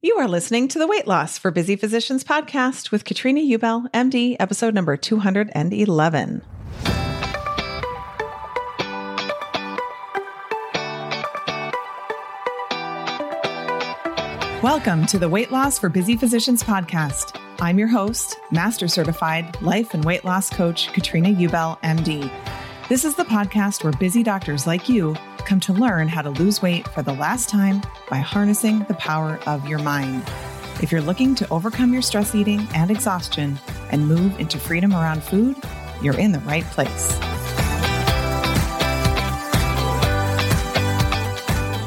You are listening to the Weight Loss for Busy Physicians podcast with Katrina Ubel, MD, episode number 211. Welcome to the Weight Loss for Busy Physicians podcast. I'm your host, Master Certified Life and Weight Loss Coach, Katrina Ubel, MD. This is the podcast where busy doctors like you come to learn how to lose weight for the last time by harnessing the power of your mind. If you're looking to overcome your stress eating and exhaustion and move into freedom around food, you're in the right place.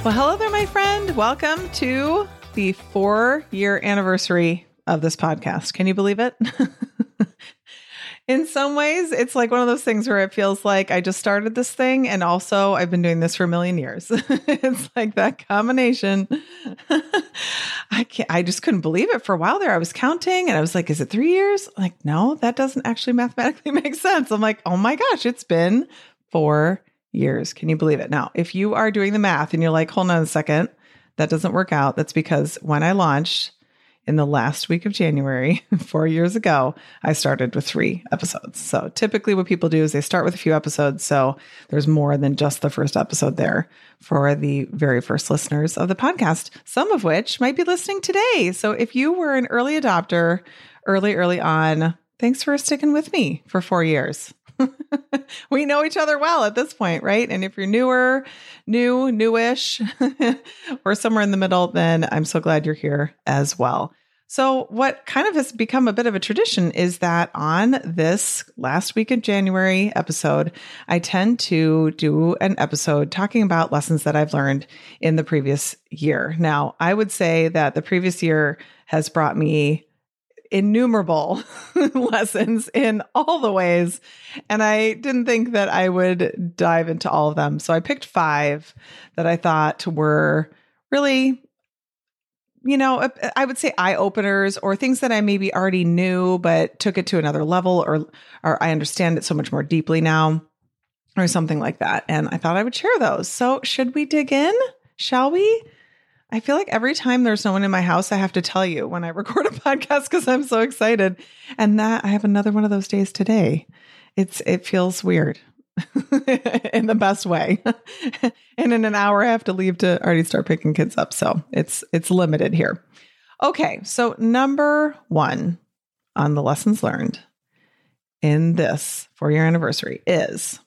Well, hello there, my friend. Welcome to the four year anniversary of this podcast. Can you believe it? In some ways, it's like one of those things where it feels like I just started this thing and also I've been doing this for a million years. it's like that combination. I can't, I just couldn't believe it for a while there. I was counting and I was like, is it three years? Like, no, that doesn't actually mathematically make sense. I'm like, oh my gosh, it's been four years. Can you believe it? Now, if you are doing the math and you're like, hold on a second, that doesn't work out. That's because when I launched in the last week of January, four years ago, I started with three episodes. So typically, what people do is they start with a few episodes. So there's more than just the first episode there for the very first listeners of the podcast, some of which might be listening today. So if you were an early adopter early, early on, thanks for sticking with me for four years. we know each other well at this point, right? And if you're newer, new, newish, or somewhere in the middle, then I'm so glad you're here as well. So, what kind of has become a bit of a tradition is that on this last week of January episode, I tend to do an episode talking about lessons that I've learned in the previous year. Now, I would say that the previous year has brought me innumerable lessons in all the ways. And I didn't think that I would dive into all of them. So I picked five that I thought were really, you know, I would say eye openers or things that I maybe already knew, but took it to another level or, or I understand it so much more deeply now or something like that. And I thought I would share those. So should we dig in? Shall we? I feel like every time there's no one in my house, I have to tell you when I record a podcast because I'm so excited. And that I have another one of those days today. It's it feels weird in the best way. and in an hour I have to leave to already start picking kids up. So it's it's limited here. Okay, so number one on the lessons learned in this four year anniversary is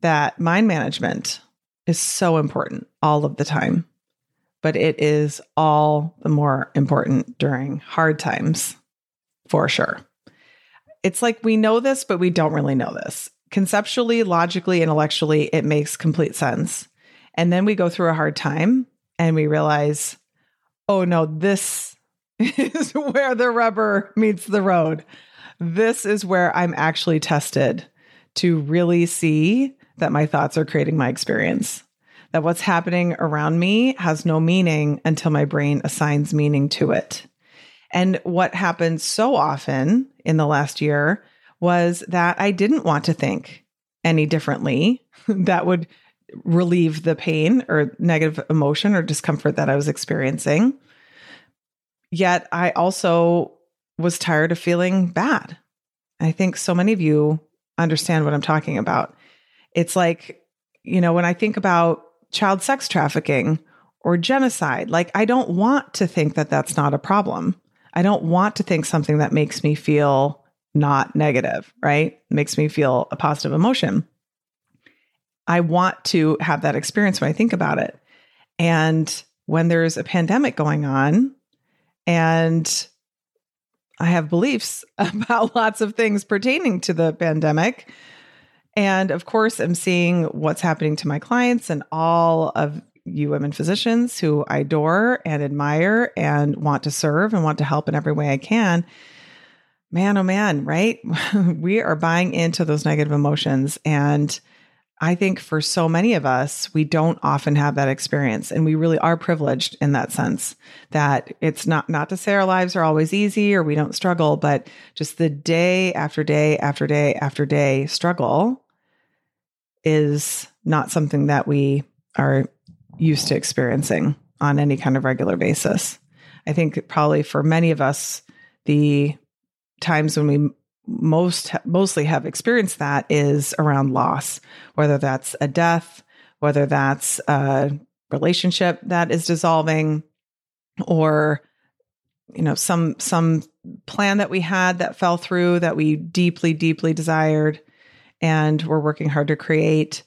that mind management is so important all of the time but it is all the more important during hard times for sure. It's like we know this, but we don't really know this. Conceptually, logically, intellectually, it makes complete sense. And then we go through a hard time and we realize, oh no, this is where the rubber meets the road. This is where I'm actually tested to really see that my thoughts are creating my experience. That what's happening around me has no meaning until my brain assigns meaning to it. And what happens so often in the last year was that I didn't want to think any differently that would relieve the pain or negative emotion or discomfort that I was experiencing. Yet I also was tired of feeling bad. I think so many of you understand what I'm talking about. It's like, you know, when I think about child sex trafficking or genocide, like I don't want to think that that's not a problem. I don't want to think something that makes me feel not negative, right? Makes me feel a positive emotion. I want to have that experience when I think about it. And when there's a pandemic going on and I have beliefs about lots of things pertaining to the pandemic. And of course, I'm seeing what's happening to my clients and all of you women physicians who I adore and admire and want to serve and want to help in every way I can. Man, oh man, right? we are buying into those negative emotions. And I think for so many of us, we don't often have that experience and we really are privileged in that sense that it's not not to say our lives are always easy or we don't struggle, but just the day after day after day after day struggle is not something that we are used to experiencing on any kind of regular basis. I think probably for many of us the times when we most mostly have experienced that is around loss, whether that's a death, whether that's a relationship that is dissolving, or you know some some plan that we had that fell through that we deeply deeply desired and we're working hard to create.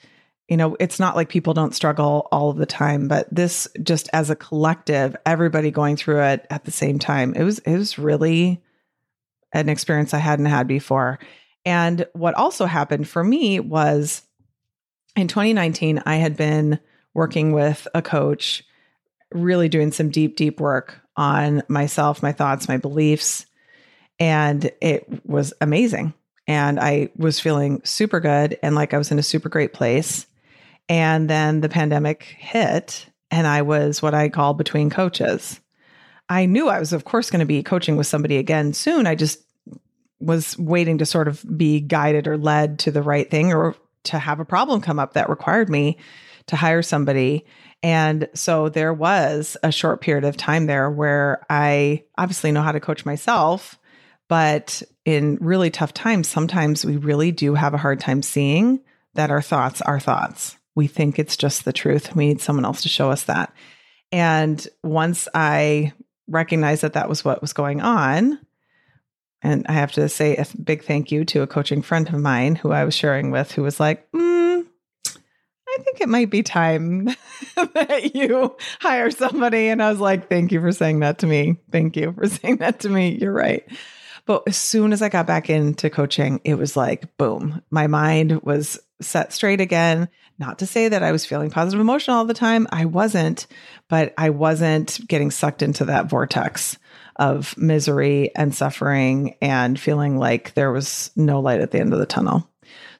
You know it's not like people don't struggle all of the time but this just as a collective everybody going through it at the same time it was it was really an experience I hadn't had before. And what also happened for me was in 2019, I had been working with a coach, really doing some deep, deep work on myself, my thoughts, my beliefs. And it was amazing. And I was feeling super good and like I was in a super great place. And then the pandemic hit, and I was what I call between coaches. I knew I was, of course, going to be coaching with somebody again soon. I just was waiting to sort of be guided or led to the right thing or to have a problem come up that required me to hire somebody. And so there was a short period of time there where I obviously know how to coach myself, but in really tough times, sometimes we really do have a hard time seeing that our thoughts are thoughts. We think it's just the truth. We need someone else to show us that. And once I recognized that that was what was going on. And I have to say a big thank you to a coaching friend of mine who I was sharing with, who was like, mm, I think it might be time that you hire somebody. And I was like, thank you for saying that to me. Thank you for saying that to me. You're right. But as soon as I got back into coaching, it was like, boom, my mind was set straight again. Not to say that I was feeling positive emotion all the time. I wasn't, but I wasn't getting sucked into that vortex of misery and suffering and feeling like there was no light at the end of the tunnel.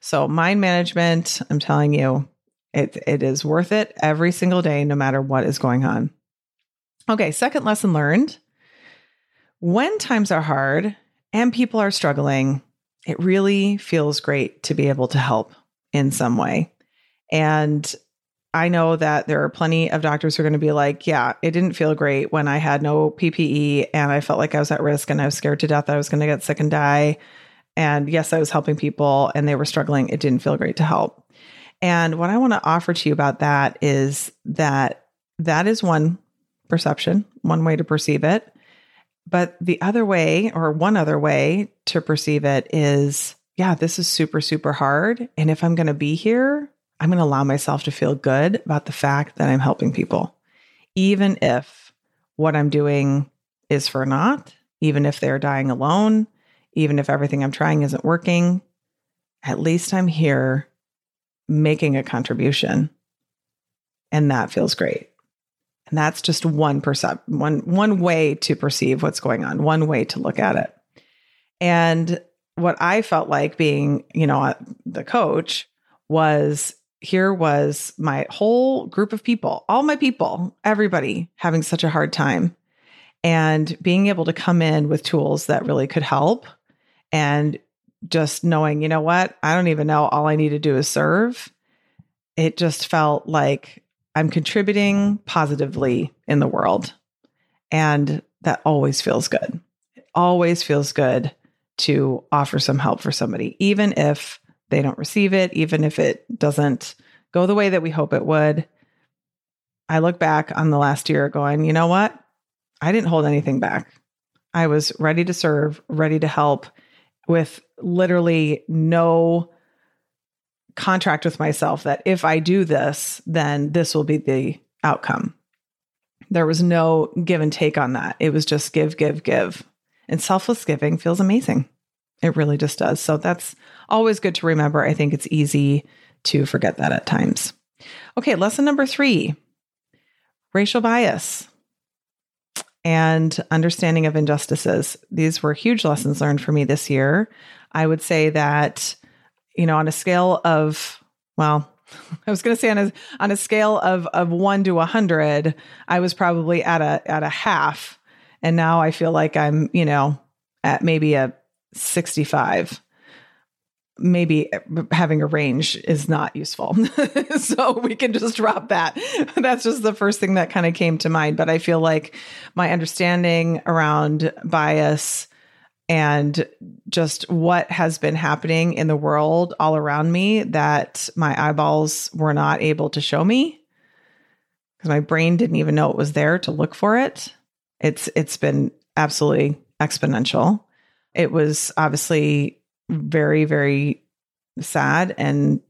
So, mind management, I'm telling you, it, it is worth it every single day, no matter what is going on. Okay, second lesson learned. When times are hard and people are struggling, it really feels great to be able to help in some way. And I know that there are plenty of doctors who are going to be like, yeah, it didn't feel great when I had no PPE and I felt like I was at risk and I was scared to death that I was going to get sick and die. And yes, I was helping people and they were struggling. It didn't feel great to help. And what I want to offer to you about that is that that is one perception, one way to perceive it. But the other way, or one other way to perceive it is, yeah, this is super, super hard. And if I'm going to be here, I'm going to allow myself to feel good about the fact that I'm helping people, even if what I'm doing is for naught, even if they're dying alone, even if everything I'm trying isn't working. at least I'm here making a contribution. And that feels great. And that's just one percep one one way to perceive what's going on, one way to look at it. And what I felt like being, you know, uh, the coach was here was my whole group of people, all my people, everybody having such a hard time. And being able to come in with tools that really could help and just knowing, you know what, I don't even know. All I need to do is serve. It just felt like I'm contributing positively in the world. And that always feels good. It always feels good to offer some help for somebody, even if they don't receive it, even if it doesn't go the way that we hope it would. I look back on the last year going, you know what? I didn't hold anything back. I was ready to serve, ready to help with literally no contract with myself that if I do this, then this will be the outcome. There was no give and take on that. It was just give, give, give. And selfless giving feels amazing. It really just does. So that's always good to remember. I think it's easy to forget that at times. Okay, lesson number three racial bias and understanding of injustices. These were huge lessons learned for me this year. I would say that, you know, on a scale of, well, I was going to say on a on a scale of of one to a hundred, I was probably at a at a half, and now I feel like I'm, you know, at maybe a sixty five maybe eh, having a range is not useful. so we can just drop that. That's just the first thing that kind of came to mind. But I feel like my understanding around bias and just what has been happening in the world all around me that my eyeballs were not able to show me because my brain didn't even know it was there to look for it. It's it's been absolutely exponential. It was obviously very, very sad and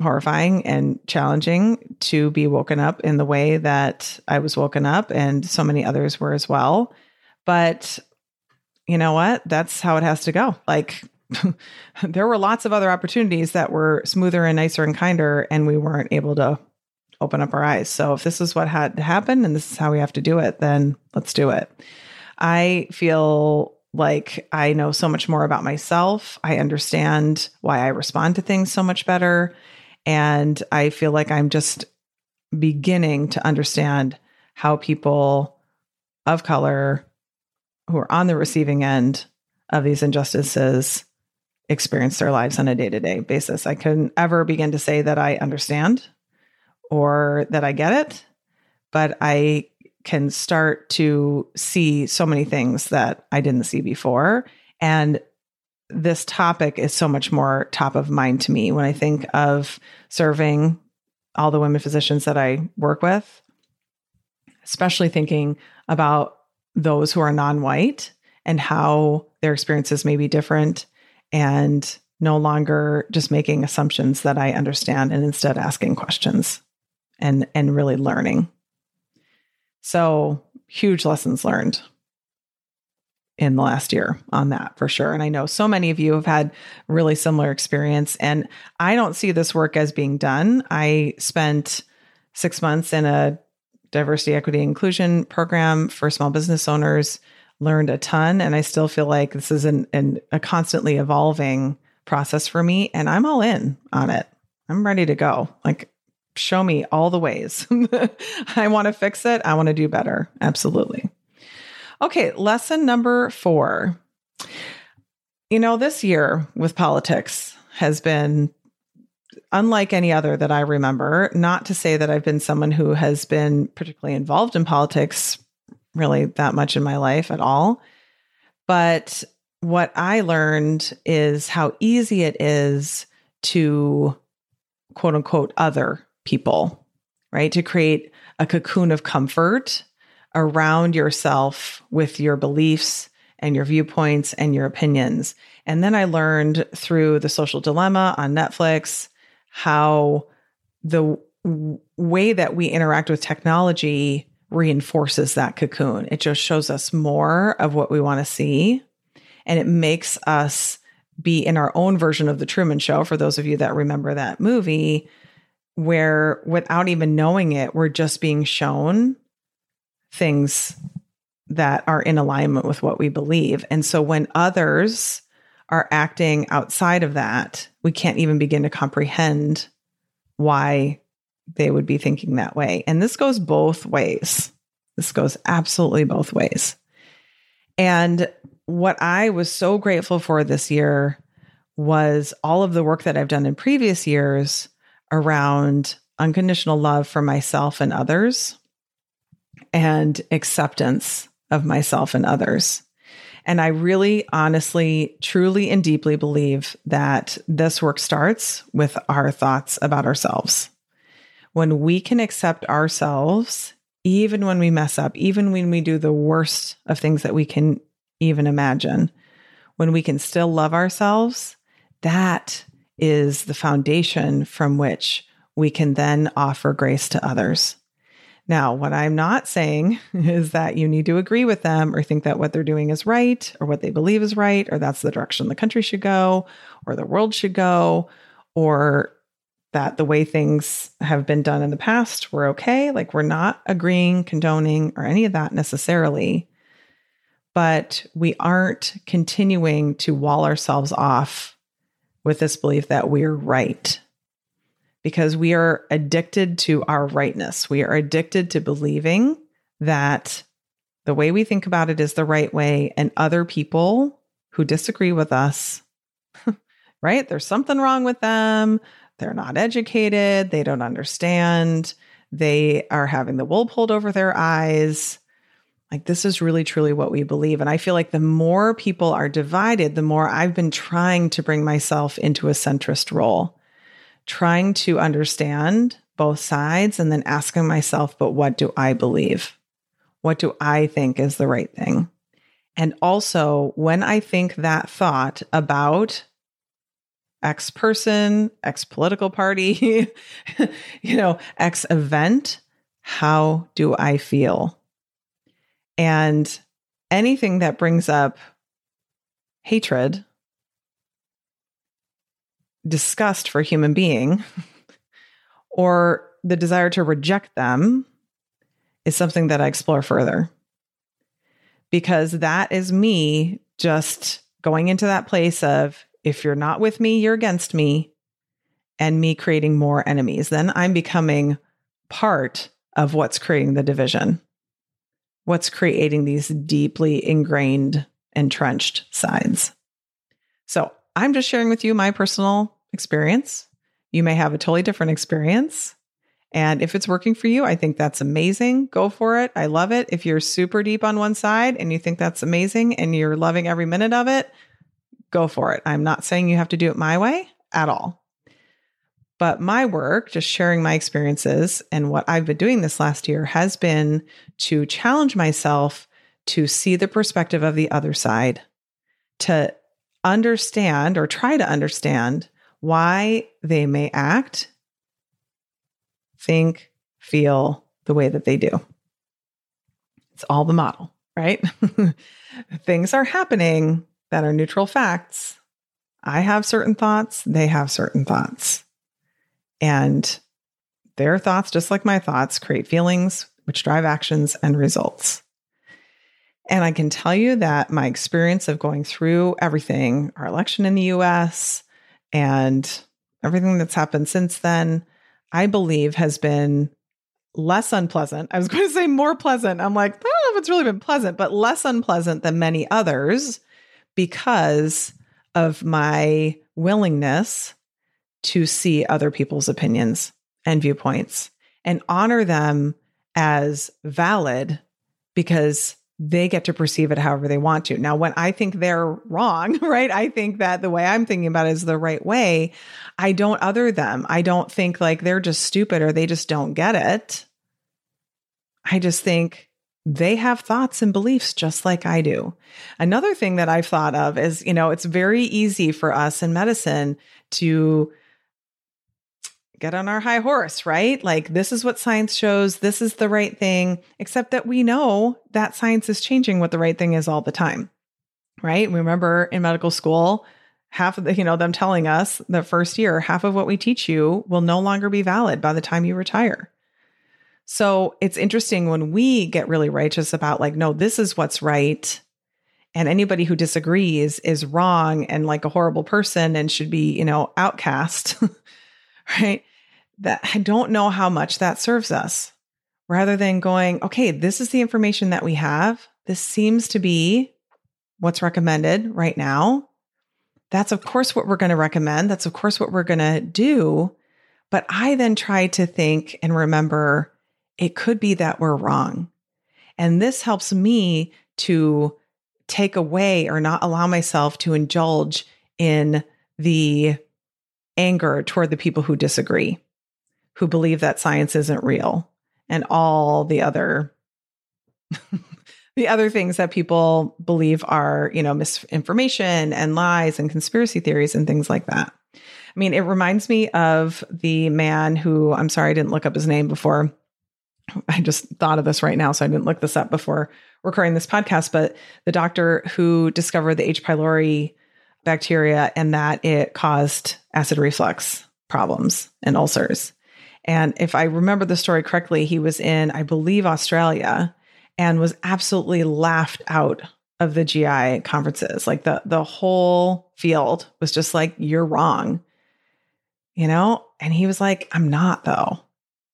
horrifying and challenging to be woken up in the way that I was woken up, and so many others were as well. But you know what? That's how it has to go. Like, there were lots of other opportunities that were smoother and nicer and kinder, and we weren't able to open up our eyes. So, if this is what had to happen and this is how we have to do it, then let's do it. I feel like I know so much more about myself. I understand why I respond to things so much better. And I feel like I'm just beginning to understand how people of color who are on the receiving end of these injustices experience their lives on a day to day basis. I couldn't ever begin to say that I understand or that I get it, but I can start to see so many things that I didn't see before. And this topic is so much more top of mind to me when I think of serving all the women physicians that I work with, especially thinking about those who are non white and how their experiences may be different and no longer just making assumptions that I understand and instead asking questions and and really learning. So huge lessons learned in the last year on that for sure. And I know so many of you have had really similar experience and I don't see this work as being done. I spent 6 months in a diversity equity inclusion program for small business owners, learned a ton and I still feel like this is an, an a constantly evolving process for me and I'm all in on it. I'm ready to go. Like show me all the ways. I want to fix it. I want to do better. Absolutely. Okay, lesson number four. You know, this year with politics has been unlike any other that I remember. Not to say that I've been someone who has been particularly involved in politics really that much in my life at all. But what I learned is how easy it is to quote unquote other people, right? To create a cocoon of comfort around yourself with your beliefs and your viewpoints and your opinions. And then I learned through the social dilemma on Netflix how the way that we interact with technology reinforces that cocoon. It just shows us more of what we want to see and it makes us be in our own version of the Truman Show, for those of you that remember that movie, where without even knowing it, we're just being shown things that are in alignment with what we believe. And so when others are acting outside of that, we can't even begin to comprehend why they would be thinking that way. And this goes both ways. This goes absolutely both ways. And what I was so grateful for this year was all of the work that I've done in previous years around unconditional love for myself and others and acceptance of myself and others. And I really, honestly, truly, and deeply believe that this work starts with our thoughts about ourselves. When we can accept ourselves, even when we mess up, even when we do the worst of things that we can even imagine, when we can still love ourselves, that is the foundation from which we can then offer grace to others. Now, what I'm not saying is that you need to agree with them or think that what they're doing is right or what they believe is right or that's the direction the country should go or the world should go or that the way things have been done in the past were okay. Like we're not agreeing, condoning, or any of that necessarily. But we aren't continuing to wall ourselves off with this belief that we're right because we are addicted to our rightness. We are addicted to believing that the way we think about it is the right way, and other people who disagree with us, right? There's something wrong with them. They're not educated. They don't understand. They are having the wool pulled over their eyes. Like, this is really, truly what we believe. And I feel like the more people are divided, the more I've been trying to bring myself into a centrist role trying to understand both sides and then asking myself, but what do I believe? What do I think is the right thing? And also, when I think that thought about X person, X political party, you know, X event, how do I feel? And anything that brings up hatred disgust for human being or the desire to reject them is something that I explore further. Because that is me just going into that place of if you're not with me, you're against me, and me creating more enemies. Then I'm becoming part of what's creating the division, what's creating these deeply ingrained, entrenched sides. So I'm just sharing with you my personal experience. You may have a totally different experience. And if it's working for you, I think that's amazing. Go for it. I love it. If you're super deep on one side and you think that's amazing and you're loving every minute of it, go for it. I'm not saying you have to do it my way at all. But my work, just sharing my experiences and what I've been doing this last year, has been to challenge myself to see the perspective of the other side, to understand or try to understand why they may act, think, feel the way that they do. It's all the model, right? Things are happening that are neutral facts. I have certain thoughts, they have certain thoughts. And their thoughts, just like my thoughts, create feelings which drive actions and results. And I can tell you that my experience of going through everything, our election in the US and everything that's happened since then, I believe has been less unpleasant. I was going to say more pleasant. I'm like, I don't know if it's really been pleasant, but less unpleasant than many others because of my willingness to see other people's opinions and viewpoints and honor them as valid because they get to perceive it however they want to. Now, when I think they're wrong, right? I think that the way I'm thinking about it is the right way. I don't other them. I don't think like they're just stupid or they just don't get it. I just think they have thoughts and beliefs just like I do. Another thing that I've thought of is, you know, it's very easy for us in medicine to get on our high horse, right? Like, this is what science shows. This is the right thing, except that we know that science is changing what the right thing is all the time, right? We Remember in medical school, half of the, you know, them telling us the first year, half of what we teach you will no longer be valid by the time you retire. So it's interesting when we get really righteous about, like, no, this is what's right. And anybody who disagrees is wrong and like a horrible person and should be, you know, outcast, right? That I don't know how much that serves us rather than going, okay, this is the information that we have. This seems to be what's recommended right now. That's, of course, what we're going to recommend. That's, of course, what we're going to do. But I then try to think and remember it could be that we're wrong. And this helps me to take away or not allow myself to indulge in the anger toward the people who disagree, who believe that science isn't real, and all the other the other things that people believe are, you know, misinformation and lies and conspiracy theories and things like that. I mean, it reminds me of the man who I'm sorry I didn't look up his name before. I just thought of this right now, so I didn't look this up before recording this podcast, but the doctor who discovered the H. pylori bacteria and that it caused acid reflux problems and ulcers. And if I remember the story correctly, he was in, I believe, Australia and was absolutely laughed out of the GI conferences. Like the the whole field was just like, you're wrong. You know? And he was like, I'm not though.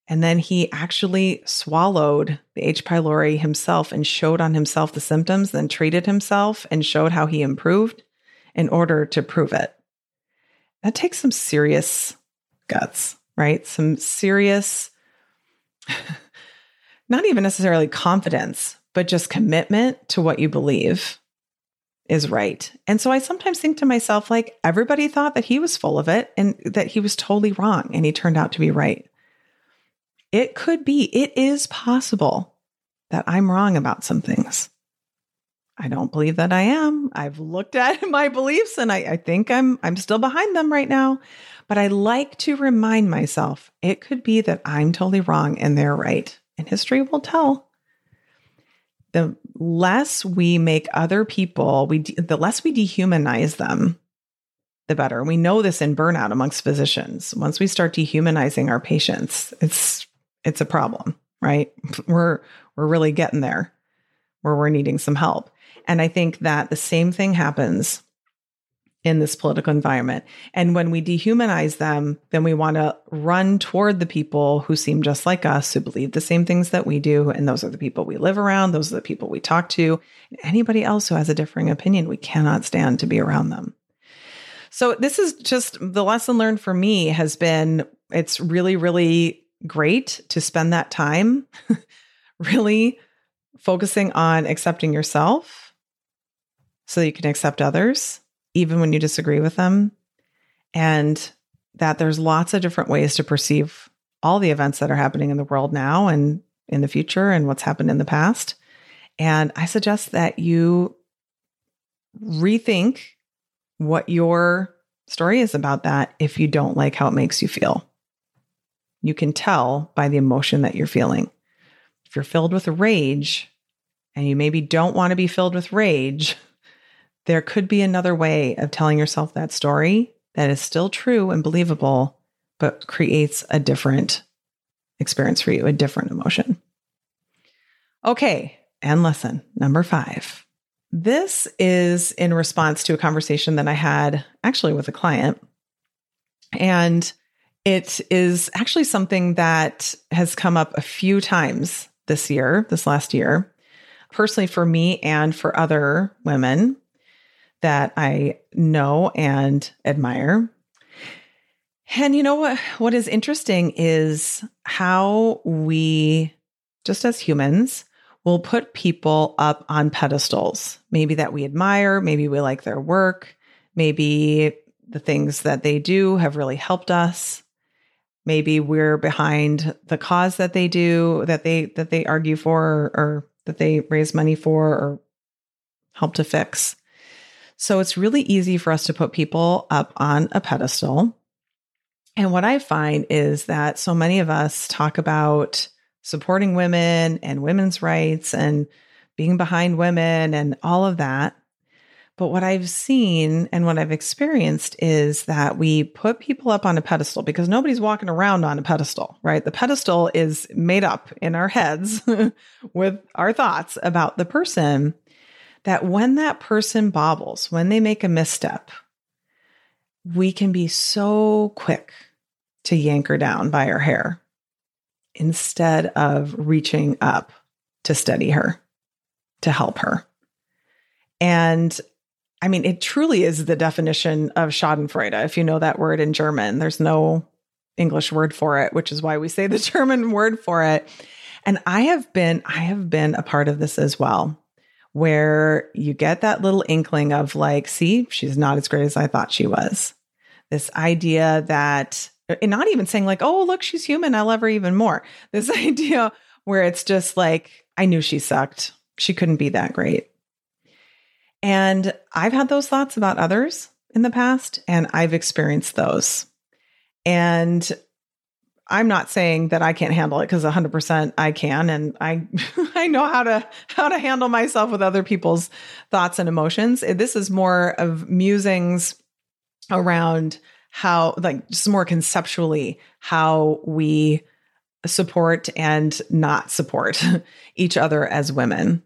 And then he actually swallowed the H. pylori himself and showed on himself the symptoms, then treated himself and showed how he improved in order to prove it. That takes some serious guts right? Some serious, not even necessarily confidence, but just commitment to what you believe is right. And so I sometimes think to myself, like, everybody thought that he was full of it and that he was totally wrong, and he turned out to be right. It could be, it is possible that I'm wrong about some things. I don't believe that I am. I've looked at my beliefs and I, I think I'm I'm still behind them right now. But I like to remind myself it could be that I'm totally wrong and they're right. And history will tell. The less we make other people, we de- the less we dehumanize them, the better. We know this in burnout amongst physicians. Once we start dehumanizing our patients, it's it's a problem, right? We're we're really getting there where we're needing some help. And I think that the same thing happens in this political environment. And when we dehumanize them, then we want to run toward the people who seem just like us, who believe the same things that we do. And those are the people we live around, those are the people we talk to. Anybody else who has a differing opinion, we cannot stand to be around them. So, this is just the lesson learned for me has been it's really, really great to spend that time really focusing on accepting yourself so you can accept others even when you disagree with them, and that there's lots of different ways to perceive all the events that are happening in the world now and in the future and what's happened in the past. And I suggest that you rethink what your story is about that if you don't like how it makes you feel. You can tell by the emotion that you're feeling. If you're filled with rage and you maybe don't want to be filled with rage, there could be another way of telling yourself that story that is still true and believable, but creates a different experience for you, a different emotion. Okay, and lesson number five. This is in response to a conversation that I had actually with a client. And it is actually something that has come up a few times this year, this last year, personally for me and for other women that I know and admire. And you know what what is interesting is how we just as humans will put people up on pedestals. Maybe that we admire, maybe we like their work, maybe the things that they do have really helped us. Maybe we're behind the cause that they do, that they that they argue for or, or that they raise money for or help to fix. So it's really easy for us to put people up on a pedestal. And what I find is that so many of us talk about supporting women and women's rights and being behind women and all of that. But what I've seen and what I've experienced is that we put people up on a pedestal because nobody's walking around on a pedestal, right? The pedestal is made up in our heads with our thoughts about the person. That when that person bobbles, when they make a misstep, we can be so quick to yank her down by her hair instead of reaching up to steady her, to help her. And I mean, it truly is the definition of Schadenfreude. If you know that word in German, there's no English word for it, which is why we say the German word for it. And I have been, I have been a part of this as well, where you get that little inkling of like, see, she's not as great as I thought she was. This idea that, and not even saying like, oh, look, she's human. I love her even more. This idea where it's just like, I knew she sucked. She couldn't be that great. And I've had those thoughts about others in the past, and I've experienced those. And I'm not saying that I can't handle it because 100% I can and I I know how to how to handle myself with other people's thoughts and emotions. This is more of musings around how like just more conceptually how we support and not support each other as women.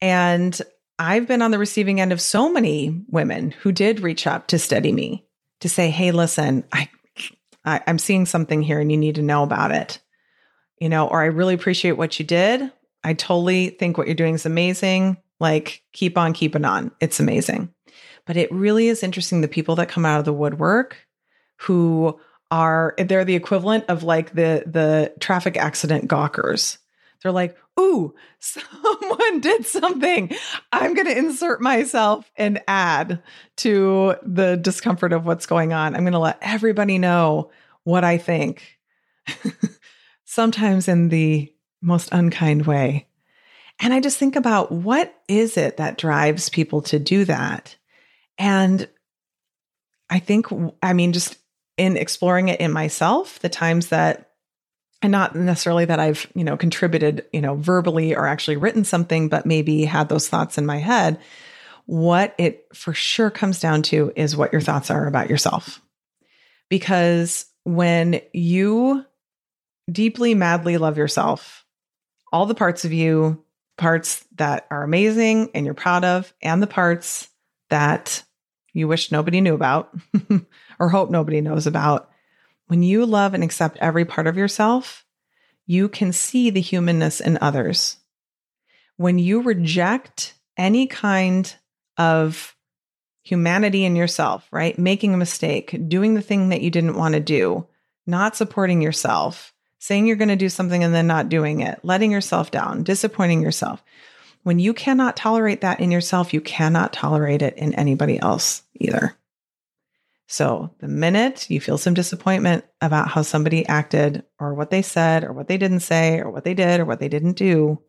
And I've been on the receiving end of so many women who did reach up to steady me to say, "Hey, listen, I, I I'm seeing something here, and you need to know about it." You know, or I really appreciate what you did. I totally think what you're doing is amazing. Like, keep on keeping on. It's amazing. But it really is interesting the people that come out of the woodwork who are they're the equivalent of like the the traffic accident gawkers. They're like, ooh, someone did something. I'm going to insert myself and add to the discomfort of what's going on. I'm going to let everybody know what I think, sometimes in the most unkind way. And I just think about what is it that drives people to do that? And I think, I mean, just in exploring it in myself, the times that and not necessarily that I've, you know, contributed, you know, verbally or actually written something, but maybe had those thoughts in my head. What it for sure comes down to is what your thoughts are about yourself. Because when you deeply, madly love yourself, all the parts of you, parts that are amazing and you're proud of, and the parts that you wish nobody knew about or hope nobody knows about, when you love and accept every part of yourself, you can see the humanness in others. When you reject any kind of humanity in yourself, right? Making a mistake, doing the thing that you didn't want to do, not supporting yourself, saying you're going to do something and then not doing it, letting yourself down, disappointing yourself. When you cannot tolerate that in yourself, you cannot tolerate it in anybody else either. So the minute you feel some disappointment about how somebody acted or what they said or what they didn't say or what they did or what they didn't do,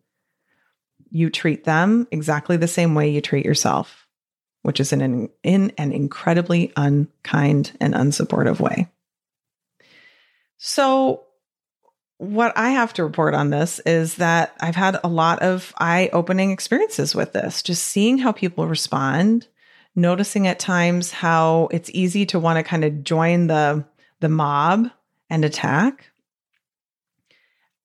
you treat them exactly the same way you treat yourself, which is in an, in an incredibly unkind and unsupportive way. So what I have to report on this is that I've had a lot of eye opening experiences with this, just seeing how people respond noticing at times how it's easy to want to kind of join the the mob and attack.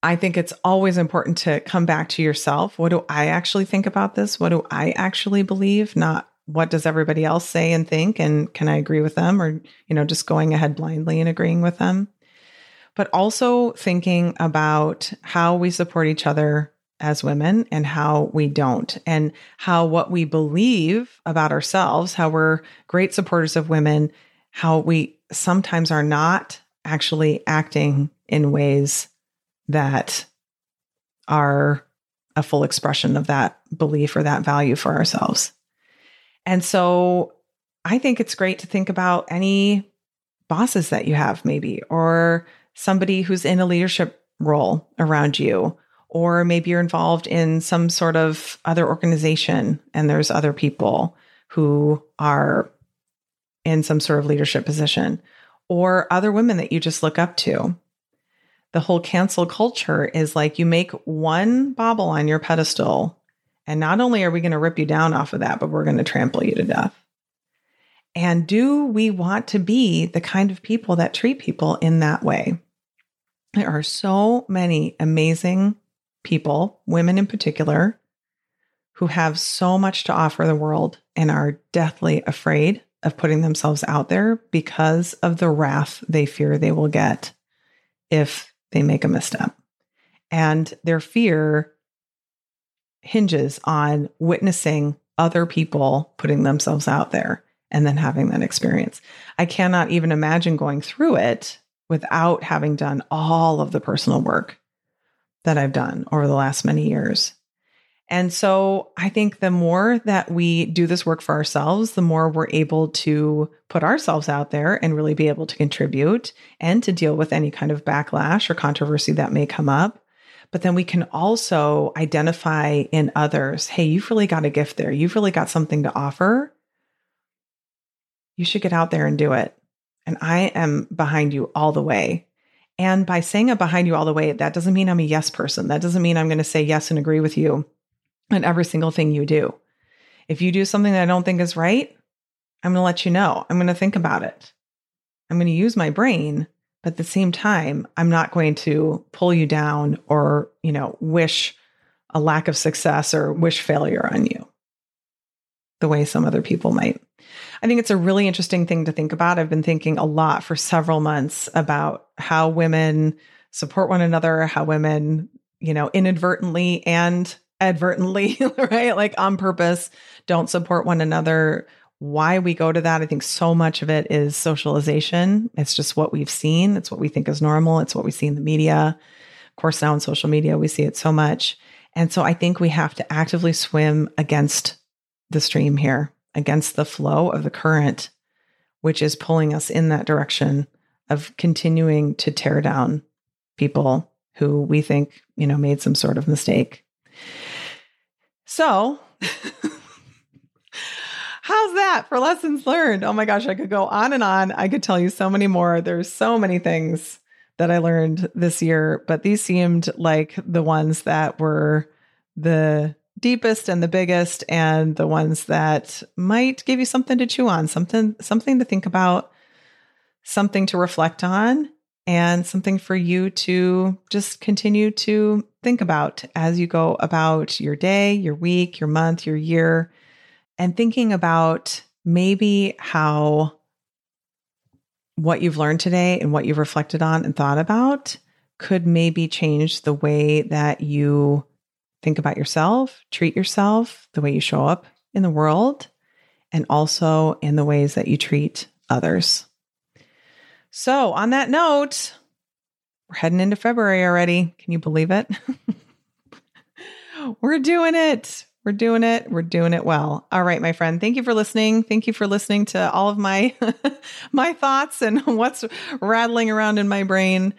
I think it's always important to come back to yourself. What do I actually think about this? What do I actually believe? Not what does everybody else say and think and can I agree with them or you know just going ahead blindly and agreeing with them. But also thinking about how we support each other as women and how we don't, and how what we believe about ourselves, how we're great supporters of women, how we sometimes are not actually acting in ways that are a full expression of that belief or that value for ourselves. And so I think it's great to think about any bosses that you have, maybe, or somebody who's in a leadership role around you, or maybe you're involved in some sort of other organization and there's other people who are in some sort of leadership position, or other women that you just look up to. The whole cancel culture is like you make one bauble on your pedestal And not only are we going to rip you down off of that, but we're going to trample you to death. And do we want to be the kind of people that treat people in that way? There are so many amazing people, women in particular, who have so much to offer the world and are deathly afraid of putting themselves out there because of the wrath they fear they will get if they make a misstep. And their fear hinges on witnessing other people putting themselves out there and then having that experience. I cannot even imagine going through it without having done all of the personal work that I've done over the last many years. And so I think the more that we do this work for ourselves, the more we're able to put ourselves out there and really be able to contribute and to deal with any kind of backlash or controversy that may come up. But then we can also identify in others hey, you've really got a gift there. You've really got something to offer. You should get out there and do it. And I am behind you all the way. And by saying I'm behind you all the way, that doesn't mean I'm a yes person. That doesn't mean I'm going to say yes and agree with you on every single thing you do. If you do something that I don't think is right, I'm going to let you know. I'm going to think about it. I'm going to use my brain, but at the same time, I'm not going to pull you down or, you know, wish a lack of success or wish failure on you the way some other people might. I think it's a really interesting thing to think about. I've been thinking a lot for several months about how women support one another, how women, you know, inadvertently and advertently, right? Like on purpose, don't support one another. Why we go to that, I think so much of it is socialization. It's just what we've seen, it's what we think is normal, it's what we see in the media. Of course, now on social media, we see it so much. And so I think we have to actively swim against the stream here, against the flow of the current, which is pulling us in that direction of continuing to tear down people who we think, you know, made some sort of mistake. So, how's that for lessons learned? Oh my gosh, I could go on and on. I could tell you so many more. There's so many things that I learned this year, but these seemed like the ones that were the deepest and the biggest and the ones that might give you something to chew on, something something to think about, something to reflect on and something for you to just continue to think about as you go about your day, your week, your month, your year, and thinking about maybe how what you've learned today and what you've reflected on and thought about could maybe change the way that you think about yourself, treat yourself, the way you show up in the world, and also in the ways that you treat others. So, on that note, we're heading into February already. Can you believe it? we're doing it. We're doing it. We're doing it well. All right, my friend. Thank you for listening. Thank you for listening to all of my my thoughts and what's rattling around in my brain.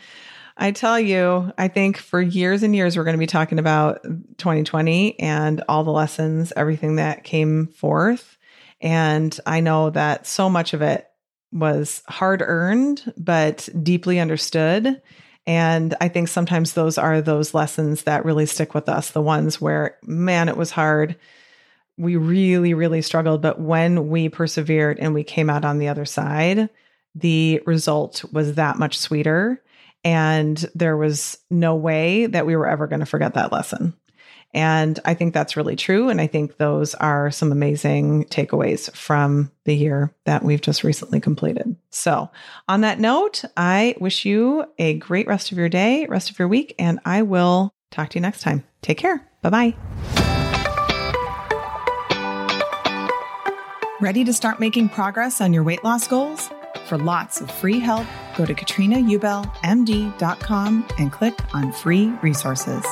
I tell you, I think for years and years we're going to be talking about 2020 and all the lessons, everything that came forth. And I know that so much of it was hard earned, but deeply understood. And I think sometimes those are those lessons that really stick with us, the ones where, man, it was hard. We really, really struggled. But when we persevered and we came out on the other side, the result was that much sweeter. And there was no way that we were ever going to forget that lesson. And I think that's really true. And I think those are some amazing takeaways from the year that we've just recently completed. So, on that note, I wish you a great rest of your day, rest of your week, and I will talk to you next time. Take care. Bye bye. Ready to start making progress on your weight loss goals? For lots of free help, go to katrinaubellmd.com and click on free resources.